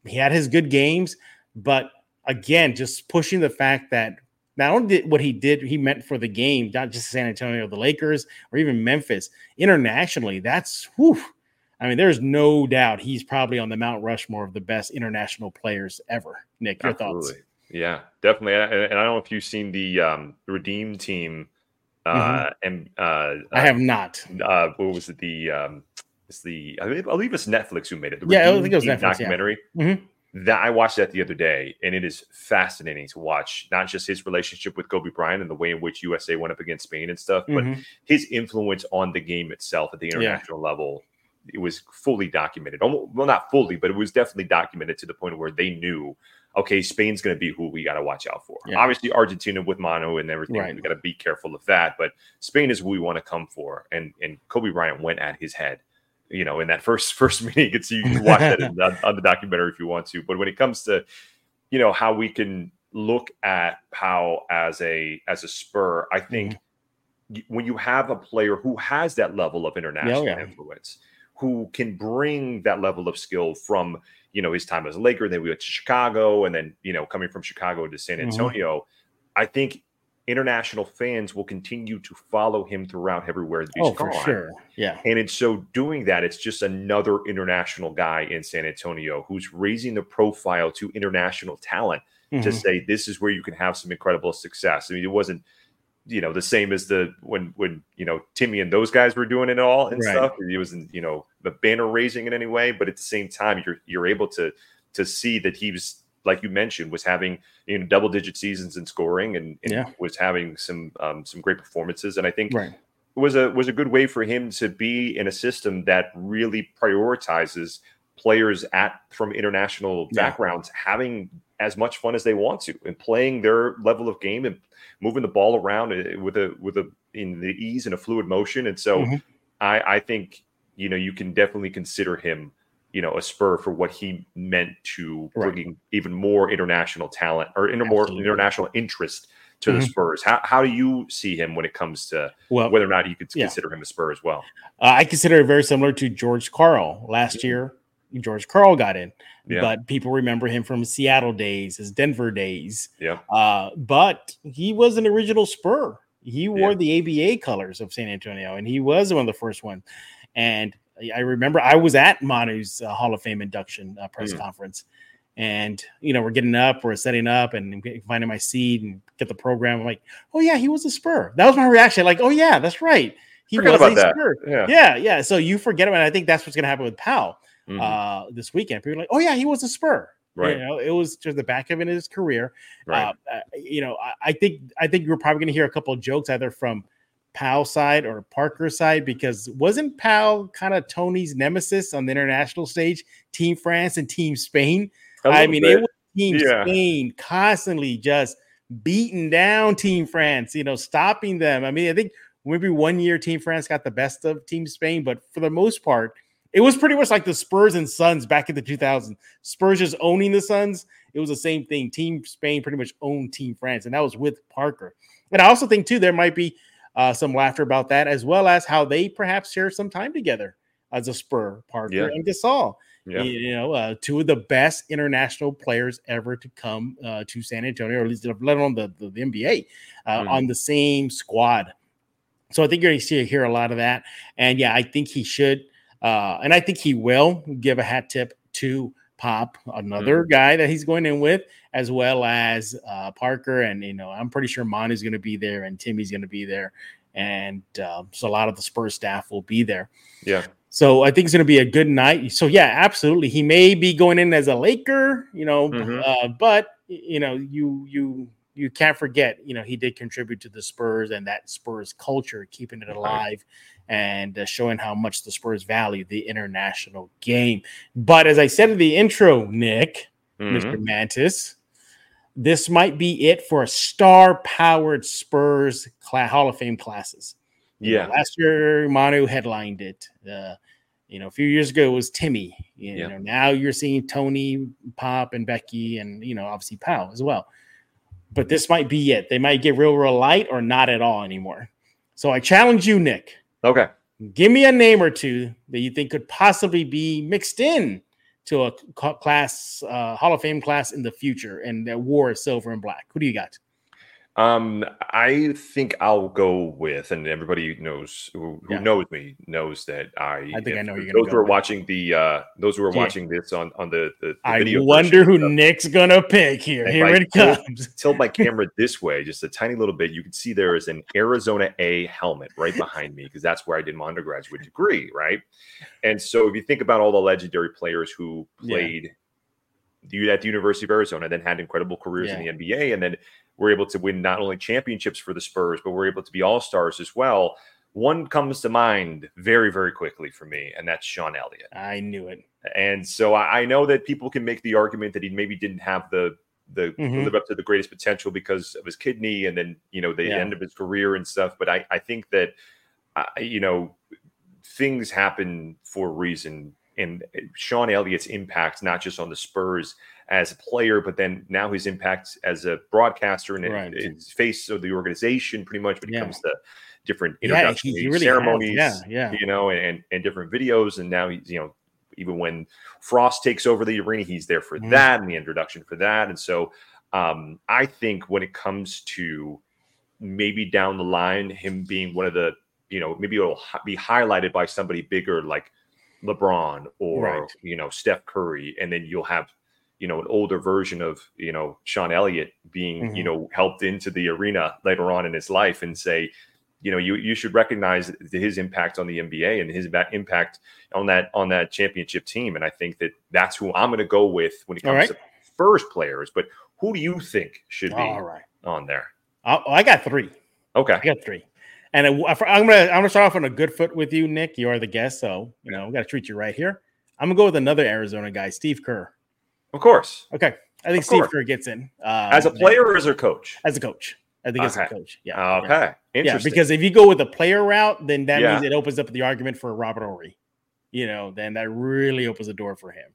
he had his good games, but again, just pushing the fact that not only did what he did, he meant for the game, not just San Antonio, the Lakers, or even Memphis internationally. That's whew. I mean, there's no doubt he's probably on the Mount Rushmore of the best international players ever. Nick, your thoughts? Yeah, definitely. And, and I don't know if you've seen the um, Redeem team. Uh, and uh, Mm-hmm. I have not. uh, what was it? The um, it's the I believe, I it's Netflix who made it. The Yeah, I Redeem think it was Netflix, yeah. documentary. Mhm. That I watched that the other day, and it is fascinating to watch. Not just his relationship with Kobe Bryant and the way in which USA went up against Spain and stuff, but Mhm. his influence on the game itself at the international level. It was fully documented. Well, not fully, but it was definitely documented to the point where they knew, okay, Spain's going to be who we got to watch out for. Yeah. Obviously, Argentina with Manu and everything, Right. we got to be careful of that. But Spain is who we want to come for, and and Kobe Bryant went at his head. You know, in that first first meeting, it's you can watch that in, on, on the documentary if you want to. But when it comes to, you know, how we can look at how as a as a spur, I think Mm-hmm. when you have a player who has that level of international yeah. influence, who can bring that level of skill from you know his time as a Laker, then we went to Chicago, and then you know coming from Chicago to San Mhm. Antonio, I think international fans will continue to follow him throughout everywhere that he's Oh, for sure. Yeah. And in so doing that, it's just another international guy in San Antonio who's raising the profile to international talent to Mhm. say this is where you can have some incredible success. I mean, it wasn't, you know, the same as the when when you know Timmy and those guys were doing it all and Right. stuff. It wasn't, you know, the banner raising in any way, but at the same time, you're you're able to to see that he was like you mentioned was having you know double digit seasons in scoring and, and Yeah. was having some um, some great performances. And I think Right. was a was a good way for him to be in a system that really prioritizes players at from international Yeah. backgrounds having as much fun as they want to and playing their level of game and moving the ball around uh, with a with a in the ease and a fluid motion and so Mhm. I I think you know you can definitely consider him you know a spur for what he meant to Right. bringing even more international talent or inter- more international interest to the Mhm. Spurs. How, how do you see him when it comes to Well, whether or not you could yeah. consider him a Spur as well? Uh, I consider it very similar to George Karl. Last Mhm. year, George Karl got in, Yeah. but people remember him from Seattle days, his Denver days. Yeah. Uh, but he was an original Spur. He wore Yeah. the ABA colors of San Antonio, and he was one of the first one. And I remember I was at Manu's uh, Hall of Fame induction uh, press mm. conference, and you know we're getting up, we're setting up, and finding my seat and get the program. I'm like, oh yeah, he was a Spur. That was my reaction. Like, oh yeah, that's right. He Forget was a that. Spur. Yeah. yeah, yeah. So you forget about. It. I think that's what's going to happen with Pau mm-hmm. uh, this weekend. People are like, oh yeah, he was a Spur. Right. You know, it was just the back of in his career. Right. Uh, uh, you know, I, I, think I think you're probably going to hear a couple of jokes either from Pau side or Parker side because wasn't Pau kind of Tony's nemesis on the international stage, Team France and Team Spain? I mean, bit. it was Team yeah. Spain constantly just beating down Team France, you know, stopping them. I mean, I think maybe one year Team France got the best of Team Spain, but for the most part, it was pretty much like the Spurs and Suns back in the 2000s. Spurs just owning the Suns. It was the same thing. Team Spain pretty much owned Team France, and that was with Parker. And I also think too there might be uh, some laughter about that, as well as how they perhaps share some time together as a Spur, Parker yeah. and Gasol. Yeah. You know, uh, two of the best international players ever to come uh, to San Antonio, or at least let alone the, the, the NBA, uh, mm-hmm. on the same squad. So I think you're going to see hear a lot of that. And yeah, I think he should, uh, and I think he will give a hat tip to Pop, another mm-hmm. guy that he's going in with, as well as uh, Parker. And you know, I'm pretty sure Manu's going to be there, and Timmy's going to be there, and uh, so a lot of the Spurs staff will be there. Yeah. So I think it's going to be a good night. So yeah, absolutely. He may be going in as a Laker, you know, mm-hmm. uh, but you know, you you you can't forget, you know, he did contribute to the Spurs and that Spurs culture, keeping it alive and uh, showing how much the Spurs value the international game. But as I said in the intro, Nick, mm-hmm. Mr. Mantas, this might be it for a star-powered Spurs Hall of Fame classes. Yeah. last year, Manu headlined it. Uh, you know, a few years ago it was Timmy. You yeah. know, now you're seeing Tony, Pop, and Becky, and you know, obviously Pau as well. But this might be it. They might get real, real light or not at all anymore. So I challenge you, Nick. Okay. Give me a name or two that you think could possibly be mixed in to a class, uh, Hall of Fame class in the future, and that wore silver and black. Who do you got? Um, I think I'll go with, and everybody knows who, who yeah. knows me knows that I. I think I know you're those who are watching the uh those who are yeah. watching this on on the the, the I video. wonder who Nick's gonna pick here. Here it comes. Tilt my camera this way, just a tiny little bit. You can see there is an Arizona A helmet right behind me because that's where I did my undergraduate degree, right? And so if you think about all the legendary players who played. Yeah at the University of Arizona, then had incredible careers yeah. in the NBA, and then were able to win not only championships for the Spurs, but were able to be all stars as well. One comes to mind very, very quickly for me, and that's Sean Elliott. I knew it. And so I, know that people can make the argument that he maybe didn't have the the mm-hmm. live up to the greatest potential because of his kidney and then you know the yeah. end of his career and stuff. But I, I think that uh, you know things happen for a reason, and Sean Elliott's impact not just on the Spurs as a player, but then now his impact as a broadcaster and right. his face of the organization, pretty much when it yeah. comes to different introductory yeah, really ceremonies, yeah, yeah, you know, and and different videos. And now he's, you know, even when Frost takes over the arena, he's there for mm-hmm. that and the introduction for that. And so um, I think when it comes to maybe down the line, him being one of the, you know, maybe it'll be highlighted by somebody bigger like LeBron or right. you know Steph Curry, and then you'll have you know an older version of you know Sean Elliott being mm-hmm. you know helped into the arena later on in his life and say you know you you should recognize his impact on the NBA and his impact on that on that championship team and I think that that's who I'm going to go with when it comes right. to first players but who do you think should be All right. on there I, I got 3 okay I got 3 and I'm gonna I'm gonna start off on a good foot with you, Nick. You are the guest, so you know we got to treat you right here. I'm gonna go with another Arizona guy, Steve Kerr. Of course. Okay. I think of Steve course. Kerr gets in. Um, as a player or as a coach? As a coach. I think okay. as a coach. Yeah. Okay. Yeah. Interesting. Yeah, because if you go with the player route, then that yeah. means it opens up the argument for Robert Horry. You know, then that really opens the door for him.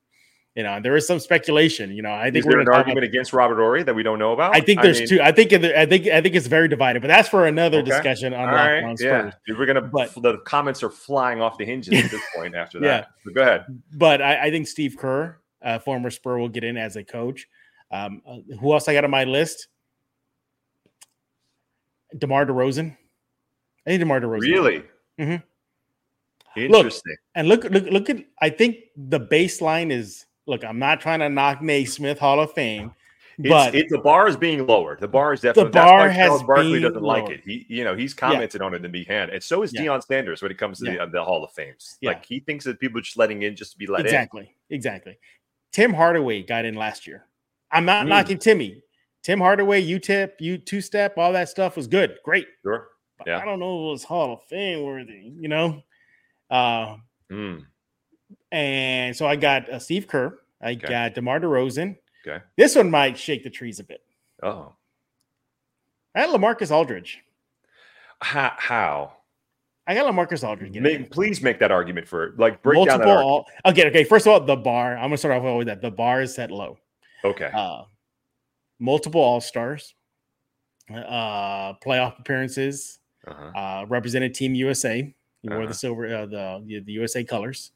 You know, there is some speculation. You know, I think is there an argument about, against Robert Horry that we don't know about? I think there's I mean, two. I think I think I think it's very divided, but that's for another okay. discussion on, right. on Spurs. Yeah, we're gonna. But the comments are flying off the hinges at this point. After that, yeah. But go ahead. But I, I think Steve Kerr, uh, former Spur, will get in as a coach. Um, uh, who else I got on my list? DeMar DeRozan. I think DeMar DeRozan. Really? Mm-hmm. Interesting. Look, and look, look, look at. I think the baseline is. Look, I'm not trying to knock Naismith Hall of Fame, It's, but it, the bar is being lowered. The bar is definitely The bar why Charles Barkley doesn't like it. He, you know, he's commented on it in the hand, and so is Yeah. Deion Sanders when it comes to the, Yeah. uh, the Hall of Fames. Yeah. Like he thinks that people are just letting in just to be let in. exactly, exactly. Tim Hardaway got in last year. I'm not Mm. knocking Timmy. Tim Hardaway, UTEP, U two step, all that stuff was good, great. Sure. But Yeah. I don't know if it was Hall of Fame worthy, you know. Uh, Mm, and so I got uh, Steve Kerr, I Okay. got DeMar DeRozan. Okay. This one might shake the trees a bit. Oh, I got LaMarcus Aldridge. how? how? I got LaMarcus Aldridge. Make, please make that argument for like break down multiple that. argument. all okay okay first of all the bar i'm gonna start off with that the bar is set low Okay. uh multiple all-stars uh playoff appearances Uh-huh. uh represented team usa he wore Uh-huh. the silver uh, the, the the usa colors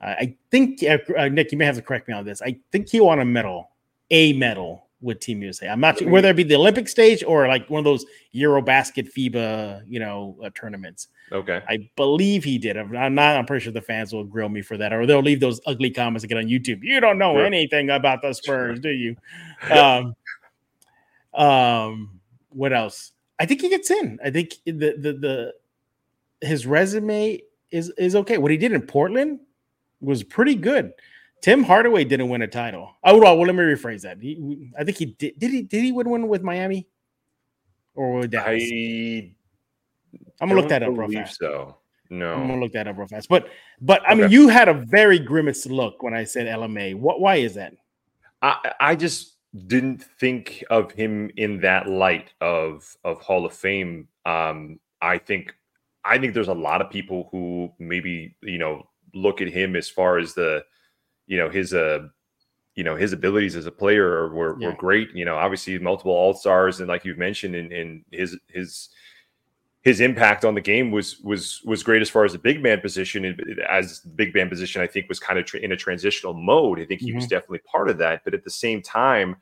uh, i think uh, nick you may have to correct me on this i think he won a medal a medal with team usa i'm not sure whether it be the olympic stage or like one of those eurobasket fiba you know uh, tournaments Okay. I believe he did. I'm not. I'm pretty sure the fans will grill me for that, or they'll leave those ugly comments again on YouTube. You don't know Sure. anything about the Spurs, do you? Um, um, what else? I think he gets in. I think the the the his resume is is okay. What he did in Portland was pretty good. Tim Hardaway didn't win a title. Oh well, let me rephrase that. He, I think he did. Did he? Did he win one with Miami or with Dallas? I I'm gonna look that up real believe fast. So no. I'm gonna look that up real fast. But but I mean, you had a very grimaced look when I said LMA. What? Why is that? I, I just didn't think of him in that light of of Hall of Fame. Um, I think I think there's a lot of people who maybe you know look at him as far as the you know his uh you know his abilities as a player were, Yeah. were great. You know, obviously multiple All Stars and like you've mentioned, and, and his his his impact on the game was was was great as far as the big man position. And As the big man position, I think was kind of tra- in a transitional mode. I think he was definitely part of that. But at the same time,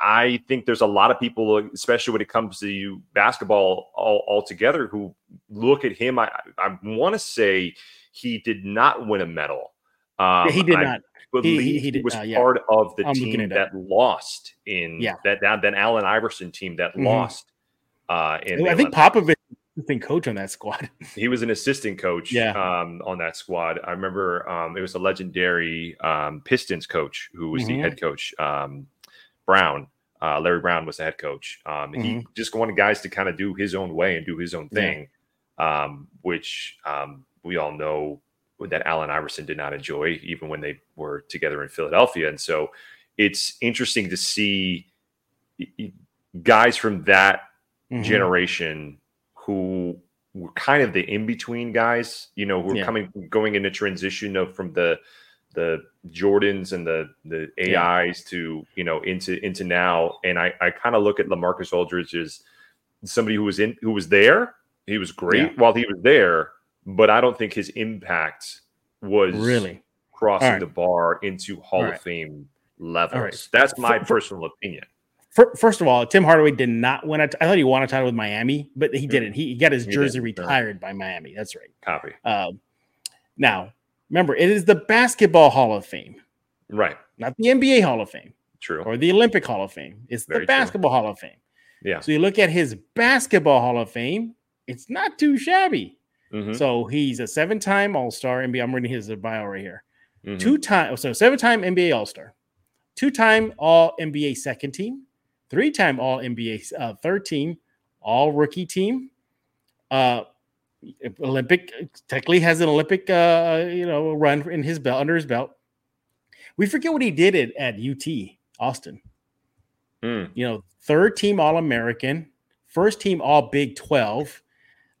I think there's a lot of people, especially when it comes to basketball all altogether, who look at him. I I want to say he did not win a medal. Um, he did I not. believe he he, did- was uh, yeah. part of the I'm team that lost in Yeah. that that that Allen Iverson team that Mhm. lost. Uh, in I think. Popovich was the coach on that squad. He was an assistant coach Yeah. um, on that squad. I remember um, it was a legendary um, Pistons coach who was Mhm. the head coach. Um, Brown, uh, Larry Brown was the head coach. Um, He just wanted guys to kind of do his own way and do his own Mm-hmm. Yeah. thing, um, which um, we all know that Allen Iverson did not enjoy, even when they were together in Philadelphia. And so it's interesting to see guys from that Mhm. generation who were kind of the in between guys, you know, who are Yeah. coming going into transition of from the the Jordans and the the Yeah. AIs to you know into into now. And I I kind of look at LaMarcus Aldridge as somebody who was in who was there. He was great Yeah. while he was there, but I don't think his impact was Really? crossing right. the bar into Hall All of. Fame levels. right. That's my For- for- personal opinion. Fir- First of all, Tim Hardaway did not win. A t- I thought he won a title with Miami, but he didn't. He, he got his He jersey retired by Miami. That's right. Copy. Um, now, remember, it is the Basketball Hall of Fame, Right. not the NBA Hall of Fame True. or the Olympic Hall of Fame. It's Very the true. Basketball Hall of Fame. Yeah. So you look at his Basketball Hall of Fame, it's not too shabby. Mhm. So he's a seven-time All-Star NBA. I'm reading his bio right here. Mhm. Two-time, so seven-time NBA All-Star, two-time All NBA second team, three-time All NBA uh, third team, All Rookie team. Uh, Olympic technically has an Olympic, uh, you know, run in his belt under his belt. We forget what he did at, at UT Austin. Mm. You know, third team All American, first team All Big 12,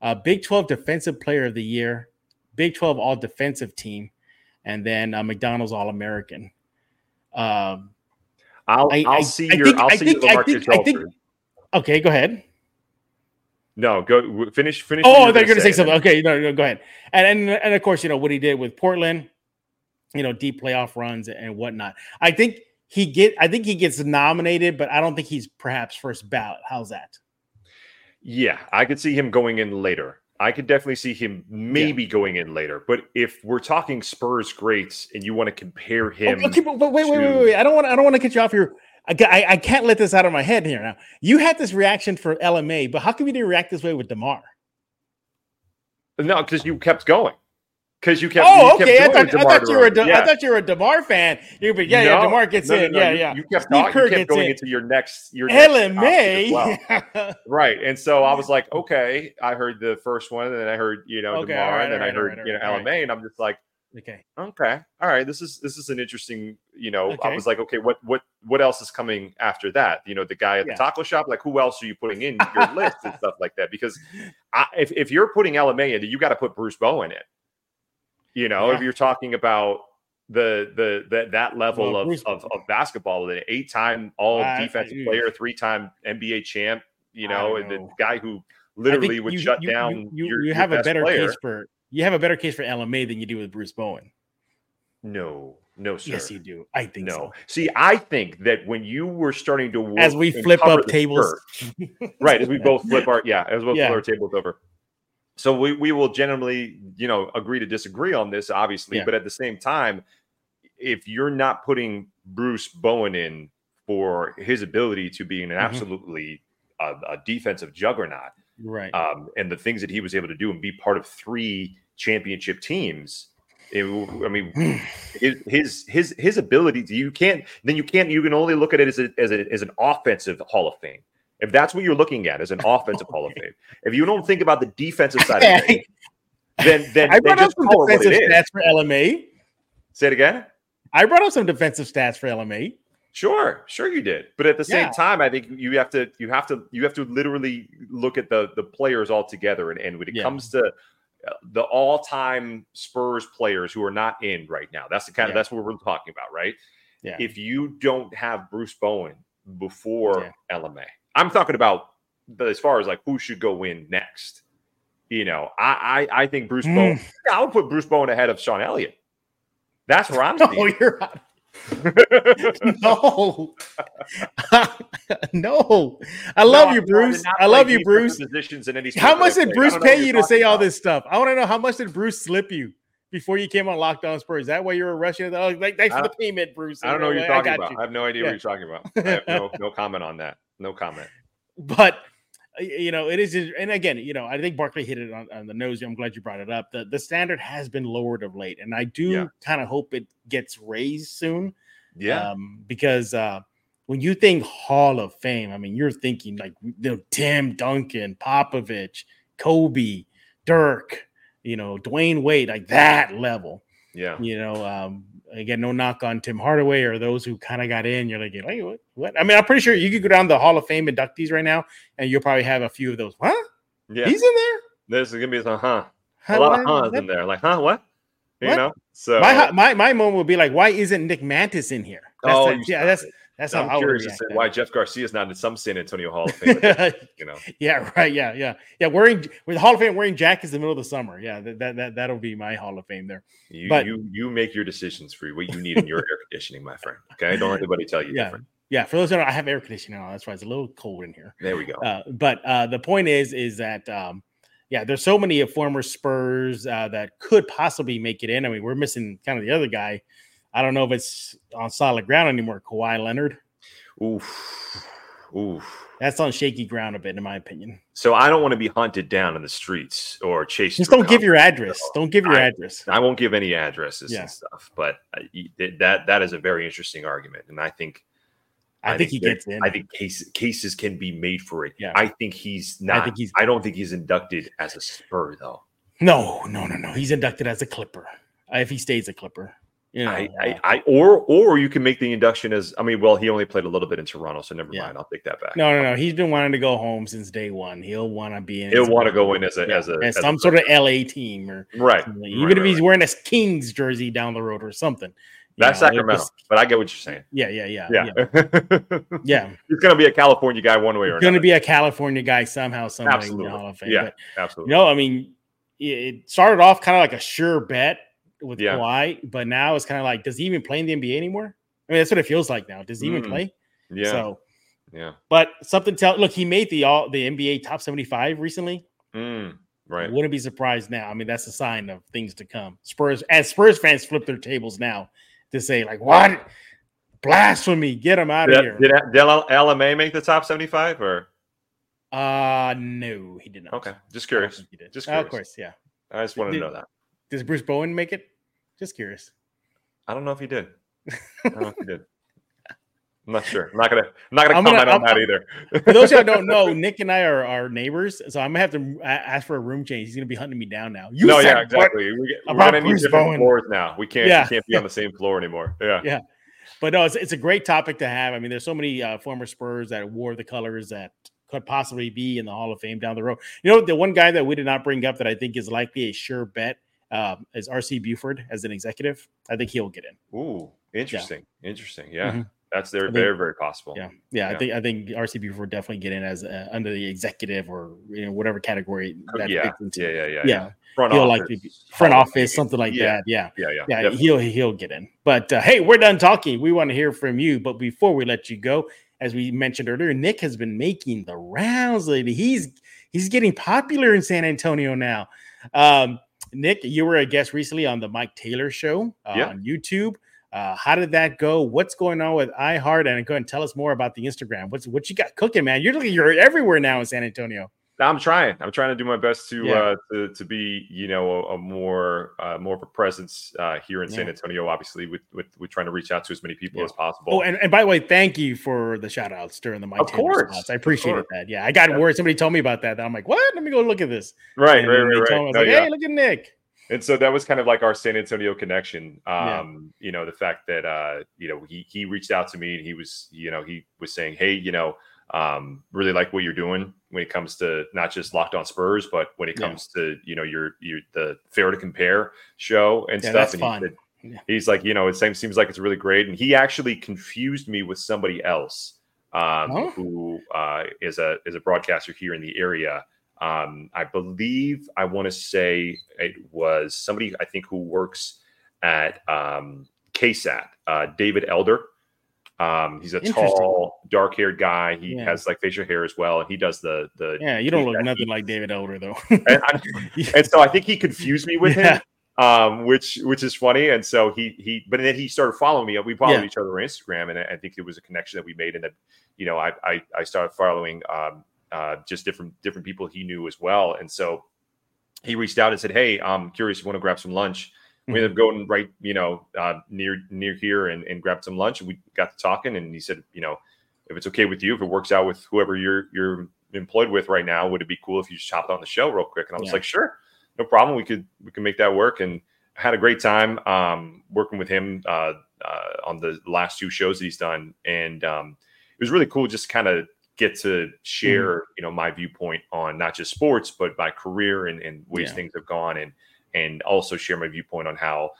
uh, Big 12 Defensive Player of the Year, Big 12 All Defensive Team, and then uh, McDonald's All American. Um, I'll, I- I'll see I your think- I'll I see think- your I think- I think- okay, go ahead. No, go finish finish. Oh, they're going to say and something. Okay, no, no, go ahead. And, and and of course, you know what he did with Portland, you know, deep playoff runs and whatnot. I think he get. I think he gets nominated, but I don't think he's perhaps first ballot. How's that? Yeah, I could see him going in later. I could definitely see him maybe yeah. going in later. But if we're talking Spurs greats and you want to compare him, okay, but wait, wait, wait, wait, wait. I don't want. I don't want to get you off your. I, I, I can't let this out of my head here now. You had this reaction for LMA, but how come you didn't react this way with DeMar? No, because you kept going. Because you kept. Oh, you okay. Kept I, thought, I thought you were. A De- yeah. I thought you were a DeMar fan. You, but yeah, no, yeah. DeMar gets no, in. No, yeah, you, yeah. You kept, Kerr you kept going in. into your next. Your LMA. Well. right, and so I was like, okay. I heard the first one, and then I heard you know okay, DeMar, right, and then right, I heard right, you know LMA, and I'm just like, okay, okay, all right. This is this is an interesting. You know, okay. I was like, okay, what what what else is coming after that? You know, the guy at the taco shop. Like, who else are you putting in your list and stuff like that? Because I, if if you're putting LMA in, you got to put Bruce Bowen in. You know, yeah. if you're talking about the the, the that level well, of, of, of basketball, an eight time all uh, defensive player, three time NBA champ, you know, and the guy who literally would you, shut you, down. You, your, you have a better player. case for you have a better case for LMA than you do with Bruce Bowen. No, no, sir. Yes, you do. I think no. So. See, I think that when you were starting to as we flip up tables, right? As we both flip our yeah, as we both yeah. flip our tables over so we, we will generally you know agree to disagree on this obviously yeah. but at the same time if you're not putting bruce bowen in for his ability to be an mm-hmm. absolutely a, a, defensive juggernaut right um, and the things that he was able to do and be part of three championship teams it, I mean, his, his his his ability. You can't. Then you can't. You can only look at it as a, as, a, as an offensive Hall of Fame. If that's what you're looking at as an offensive Hall of Fame, if you don't think about the defensive side of it, then then I brought up some defensive stats for LMA. Say it again. I brought up some defensive stats for LMA. Sure, sure you did. But at the same yeah. time, I think you have to you have to you have to literally look at the the players all together. And, and when it yeah. comes to uh, the all-time Spurs players who are not in right now, that's the kind of that's what we're talking about, right? Yeah. If you don't have Bruce Bowen before LMA, I'm talking about as far as like who should go in next. You know, I I, I think Bruce mm. Bowen. I would put Bruce Bowen ahead of Sean Elliott. That's where I'm. Oh, you're. no, no. I love no, you, Bruce. I love you, Bruce. Positions in any how much did Bruce pay you to say all this stuff? I want to know how much did Bruce slip you before you came on Locked On Spurs? Is that why you were rushing? Oh, like, thanks for the payment, Bruce. I don't know what you're talking about. You. I have no idea yeah. what you're talking about. I have no, no comment on that. No comment. But you know, it is, and again, you know, I think Barkley hit it on, on, the nose. I'm glad you brought it up. The the standard has been lowered of late, and I do yeah. kind of hope it gets raised soon. Yeah, um, because uh, when you think Hall of Fame, I mean, you're thinking like you know, Tim Duncan, Popovich, Kobe, Dirk, you know, Dwyane Wade, like that level. Yeah, you know, um, again, no knock on Tim Hardaway or those who kind of got in. You're like, hey, what, what? I mean, I'm pretty sure you could go down the Hall of Fame inductees right now, and you'll probably have a few of those. Huh? Yeah, he's in there. There's gonna be some huh. A lot of huhs in there. Like, huh? What? You what? know. So my my my moment would be like, why isn't Nick Mantas in here? That's oh, yeah, that's it. That's I'm how curious to say why Jeff Garcia is not in some San Antonio Hall of Fame. you know. Yeah. Right. Yeah. Yeah. Yeah. Wearing with Hall of Fame wearing jackets in the middle of the summer. Yeah. That that, that that'll be my Hall of Fame there. You but, you you make your decisions for what you need in your air conditioning, my friend. Okay. Don't let anybody tell you yeah. different. Yeah, for those that know, I have air conditioning on. That's why it's a little cold in here. There we go. Uh, but uh, the point is, is that um, yeah, there's so many former Spurs uh, that could possibly make it in. I mean, we're missing kind of the other guy. I don't know if it's on solid ground anymore. Kawhi Leonard. Oof. Oof. That's on shaky ground a bit, in my opinion. So I don't want to be hunted down in the streets or chased. Just don't give your address. Don't give your I, address. I won't give any addresses yeah. and stuff. But that that is a very interesting argument, and I think. I, I think, think, he gets in. I think cases cases can be made for it. Yeah. I think he's not. I, think he's, I don't think he's inducted as a Spur though. No, no, no, no. He's inducted as a Clipper. If he stays a Clipper. Know, I, I, I, or or you can make the induction as I mean, well, he only played a little bit in Toronto, so never yeah. mind. I'll take that back. No, no, no. He's been wanting to go home since day one. He'll want to be in. He'll want to go in as a yeah, as a as some a, sort of LA team or right. Even right, if he's right. wearing a Kings jersey down the road or something. That's know, Sacramento, just, but I get what you're saying. Yeah, yeah, yeah, yeah. Yeah, yeah. he's going to be a California guy one way or another. he's Going to be a California guy somehow, somehow absolutely. in the Hall of Fame. Yeah, but, absolutely. You know, I mean, it started off kind of like a sure bet with yeah. Kawhi, but now it's kind of like, does he even play in the NBA anymore? I mean, that's what it feels like now. Does he mm. even play? Yeah. So, yeah. But something tell look, he made the all the NBA top seventy five recently. Mm. Right. I wouldn't be surprised now. I mean, that's a sign of things to come. Spurs, as Spurs fans flip their tables now to say, like, what? Blasphemy. Get them out did, of here. Did, did LMA make the top 75 or? Uh, no, he did not. Okay. Just curious. Just curious. Oh, of course. Yeah. I just wanted did, to know that. Does Bruce Bowen make it? Just curious. I don't know if he did. I don't know if he did. I'm not sure. I'm not gonna. I'm not gonna I'm comment gonna, on I'm, that either. for those who don't know, Nick and I are, our neighbors, so I'm gonna have to ask for a room change. He's gonna be hunting me down now. You no, yeah, exactly. We, are gonna need different Bowen. floors now. We can't. Yeah. We can't be on the same floor anymore. Yeah. Yeah. But no, it's, it's a great topic to have. I mean, there's so many uh, former Spurs that wore the colors that could possibly be in the Hall of Fame down the road. You know, the one guy that we did not bring up that I think is likely a sure bet um, is RC Buford as an executive. I think he'll get in. Ooh, interesting. Yeah. Interesting. Yeah. Mm-hmm. That's very, very, very possible. Yeah. yeah, yeah. I think I think RC Buford definitely get in as uh, under the executive or you know whatever category that yeah. fits into. Yeah, yeah, yeah, yeah. Front he'll office, likely be front office, something like that. Yeah, yeah, yeah. Yeah, definitely. he'll he'll get in. But uh, hey, we're done talking. We want to hear from you. But before we let you go, as we mentioned earlier, Nick has been making the rounds lately. He's he's getting popular in San Antonio now. Um, Nick, you were a guest recently on the Mike Taylor show uh, yeah. on YouTube. Uh, how did that go? What's going on with iHeart? And go ahead and tell us more about the Instagram. What's what you got cooking, man? You're looking you're everywhere now in San Antonio. I'm trying. I'm trying to do my best to yeah. uh, to, to be, you know, a, a more uh, more of a presence uh, here in yeah. San Antonio. Obviously, with, with with trying to reach out to as many people yeah. as possible. Oh, and, and by the way, thank you for the shout outs during the Mike. Of course, spots. I appreciate that. Yeah, I got yeah. Somebody told me about that. that I'm like, what? Let me go look at this. Right, and right, right. right. I was no, like, hey, look at Nick. And so that was kind of like our San Antonio connection. Um, you know, the fact that uh, you know, he he reached out to me and he was, you know, he was saying, Hey, you know, um, really like what you're doing when it comes to not just locked on Spurs, but when it comes yeah. to you know your your the fair to compare show and yeah, stuff. and he said, yeah. he's like, you know, it seems seems like it's really great. And he actually confused me with somebody else um, oh. who uh, is a is a broadcaster here in the area. Um, I believe I want to say it was somebody I think who works at um, KSAT, uh, David Elder. Um, he's a tall, dark-haired guy. He yeah. has like facial hair as well, and he does the the. Yeah, you don't look nothing like David Elder though. and, I, and, so I think he confused me with yeah. him, um, which which is funny. And so he he, but then he started following me. We followed yeah. each other on Instagram, and I, I think it was a connection that we made, and that you know I I, I started following um, uh, just different different people he knew as well, and so he reached out and said, "Hey, I'm curious. You want to grab some lunch?" We ended up going right, you know, uh, near near here and, and grabbed some lunch. And we got to talking, and he said, you know, if it's okay with you, if it works out with whoever you're you're employed with right now, would it be cool if you just hopped on the show real quick? And I was yeah. like, sure, no problem. We could we can make that work. And I had a great time um, working with him uh, uh, on the last two shows that he's done, and um, it was really cool just kind of get to share, mm-hmm. you know, my viewpoint on not just sports, but my career and, and ways yeah. things have gone and and also share my viewpoint on how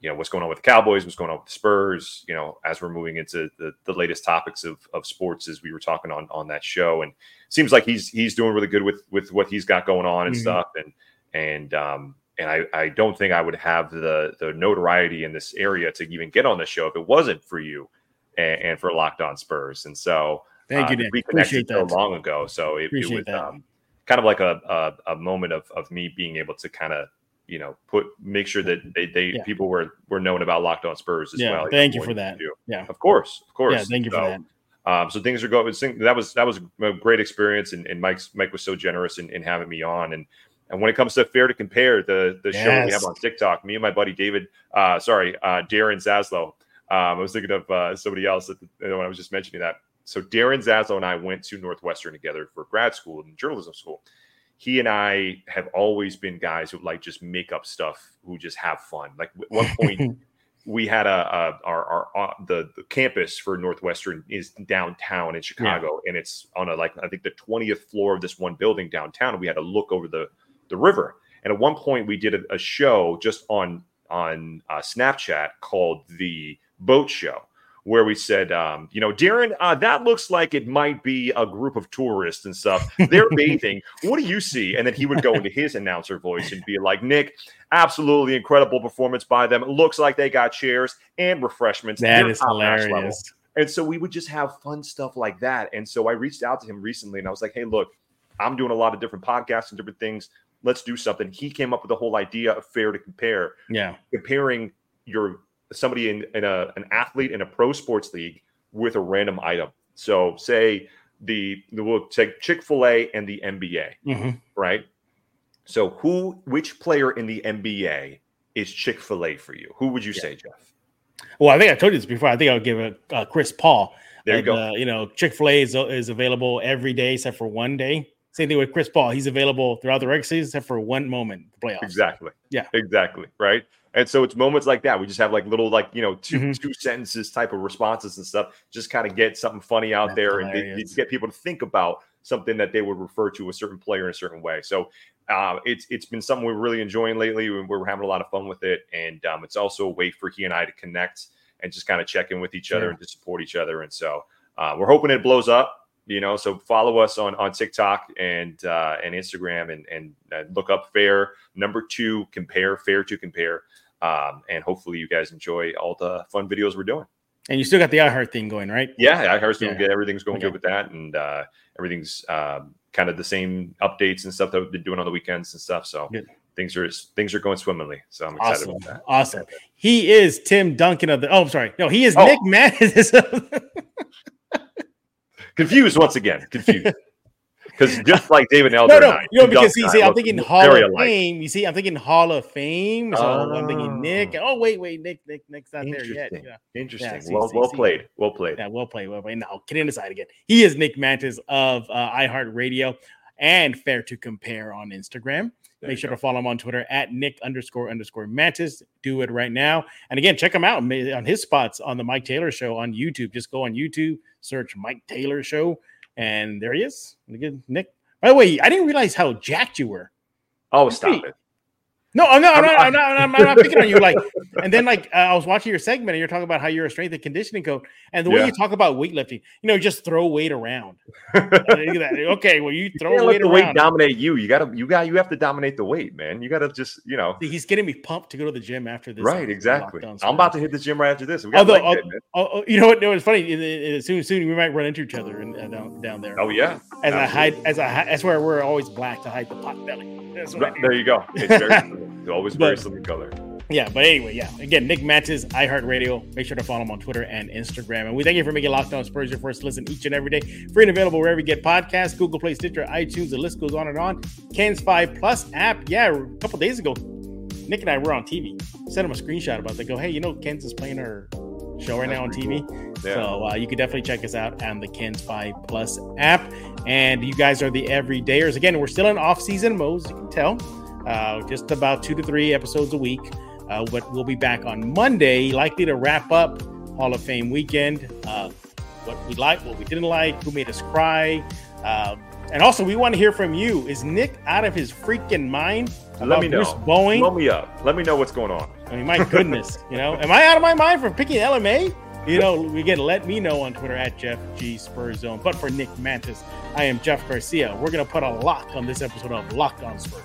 you know what's going on with the Cowboys, what's going on with the Spurs. You know, as we're moving into the, the latest topics of, of sports, as we were talking on on that show, and seems like he's he's doing really good with with what he's got going on and mm-hmm. stuff, and and um and I I don't think I would have the the notoriety in this area to even get on the show if it wasn't for you and, and for Locked On Spurs, and so thank uh, you. We connected so long ago, so it, it was um, kind of like a, a a moment of of me being able to kind of you know put make sure that they, they yeah. people were were known about locked on Spurs as yeah, well. Thank you for that. Yeah, of course, of course. Yeah, thank you so, for that. Um, so things are going. That was that was a great experience, and, and Mike's Mike was so generous in, in having me on. And and when it comes to fair to compare, the the yes. show we have on TikTok, me and my buddy David, uh, sorry, uh, Darren Zaslow. Um, I was thinking of uh, somebody else the, when I was just mentioning that. So Darren Zaslow and I went to Northwestern together for grad school and journalism school he and I have always been guys who like just make up stuff, who just have fun. Like at one point, we had a, a our, our uh, the, the, campus for Northwestern is downtown in Chicago, yeah. and it's on a like I think the twentieth floor of this one building downtown, and we had to look over the the river. And at one point, we did a, a show just on on uh, Snapchat called the Boat Show where we said, um, you know, Darren, uh, that looks like it might be a group of tourists and stuff. They're bathing. What do you see? And then he would go into his announcer voice and be like, Nick, absolutely incredible performance by them. It looks like they got chairs and refreshments. That They're is hilarious. And so we would just have fun stuff like that. And so I reached out to him recently and I was like, hey, look, I'm doing a lot of different podcasts and different things. let's do something. He came up with the whole idea of fair to compare. Yeah, comparing your somebody in, in a an athlete in a pro sports league with a random item. So say the, the we'll take Chick Fil A and the NBA, mm-hmm. right? So who, which player in the NBA is Chick Fil A for you? Who would you yeah. say, Jeff? Well, I think I told you this before. I think I'll give it uh, Chris Paul. There you and, go. Uh, you know, Chick Fil A is, is available every day except for one day. Same thing with Chris Paul. He's available throughout the regular season except for one moment, the playoffs. Exactly. Yeah. Exactly. Right. And so it's moments like that. We just have like little, like, you know, 2 mm-hmm. two sentences type of responses and stuff. Just kind of get something funny out That's there hilarious. and get people to think about something that they would refer to a certain player in a certain way. So uh, it's it's been something we're really enjoying lately. We're having a lot of fun with it, and um, it's also a way for he and I to connect and just kind of check in with each other yeah. and to support each other. And so uh, we're hoping it blows up. You know, so follow us on on TikTok and uh, and Instagram and and uh, look up Fair number two compare Fair to compare, um, and hopefully you guys enjoy all the fun videos we're doing. And you still got the iHeart thing going, right? Yeah, iHeart's doing yeah. good. Everything's going okay. good with that, and uh, everything's um, kind of the same updates and stuff that we've been doing on the weekends and stuff. So good. things are things are going swimmingly. So I'm excited awesome. about that. Awesome. He is Tim Duncan of the. Oh, I'm sorry. No, he is oh. Nick Mantas. Confused once again. Confused. Because just like David Elder, no, no, you know, because you see, I'm thinking Hall of. Fame. You see, I'm thinking Hall of Fame. So uh, I'm thinking Nick. Oh. oh wait, wait, Nick, Nick, Nick's not there yet. Yeah. Interesting. Yeah, see, well, see, well see. played. Well played. Yeah, well played. Well played. Now, kidding aside again, he is Nick Mantas of uh, iHeartRadio and Fair to Compare on Instagram. There Make sure go. to follow him on Twitter at Nick underscore underscore Mantas. Do it right now. And again, check him out on his spots on the Mike Taylor Show on YouTube. Just go on YouTube, search Mike Taylor Show, and there he is. Again, Nick by the way, I didn't realize how jacked you were. Oh, stop it. No, I'm not. I'm not. I'm not, I'm not, I'm not picking on you. Like, and then like uh, I was watching your segment, and you're talking about how you're a strength and conditioning coach, and the way yeah. you talk about weightlifting, you know, just throw weight around. okay, well, you throw you weight around. weight dominate you. You gotta, you got, you have to dominate the weight, man. You gotta just, you know. See, he's getting me pumped to go to the gym after this. Right, exactly. I'm about to hit the gym right after this. Although, uh, uh, you know what? No, it's funny. Soon, soon we might run into each other in, uh, down, down there. Oh yeah. As Absolutely. I hide, as I, that's where we're always black to hide the pot belly. There you go. Very, always very slimming color. Yeah, but anyway, yeah. Again, Nick Mantas, iHeartRadio. Make sure to follow him on Twitter and Instagram. And we thank you for making Locked On Spurs your first listen each and every day. Free and available wherever you get podcasts, Google Play, Stitcher, iTunes. The list goes on and on. KENS 5 Plus app. Yeah, a couple days ago, Nick and I were on TV. Sent him a screenshot about that. Go, hey, you know, KENS is playing our show right That's now on TV. Cool. Yeah. So uh, you can definitely check us out on the KENS 5 Plus app. And you guys are the everydayers. Again, we're still in off season mode, as you can tell. Uh, just about two to three episodes a week. Uh, but we'll be back on Monday, likely to wrap up Hall of Fame weekend. Uh, what we like, what we didn't like, who made us cry. Uh, and also, we want to hear from you. Is Nick out of his freaking mind? Let me know. Bruce Bowen? Blow me up. Let me know what's going on. I mean, my goodness, you know, am I out of my mind for picking LMA? You know, again, let me know on Twitter at Jeff G Spurs Zone. But for Nick Mantas, I am Jeff Garcia. We're gonna put a lock on this episode of Locked On Spurs.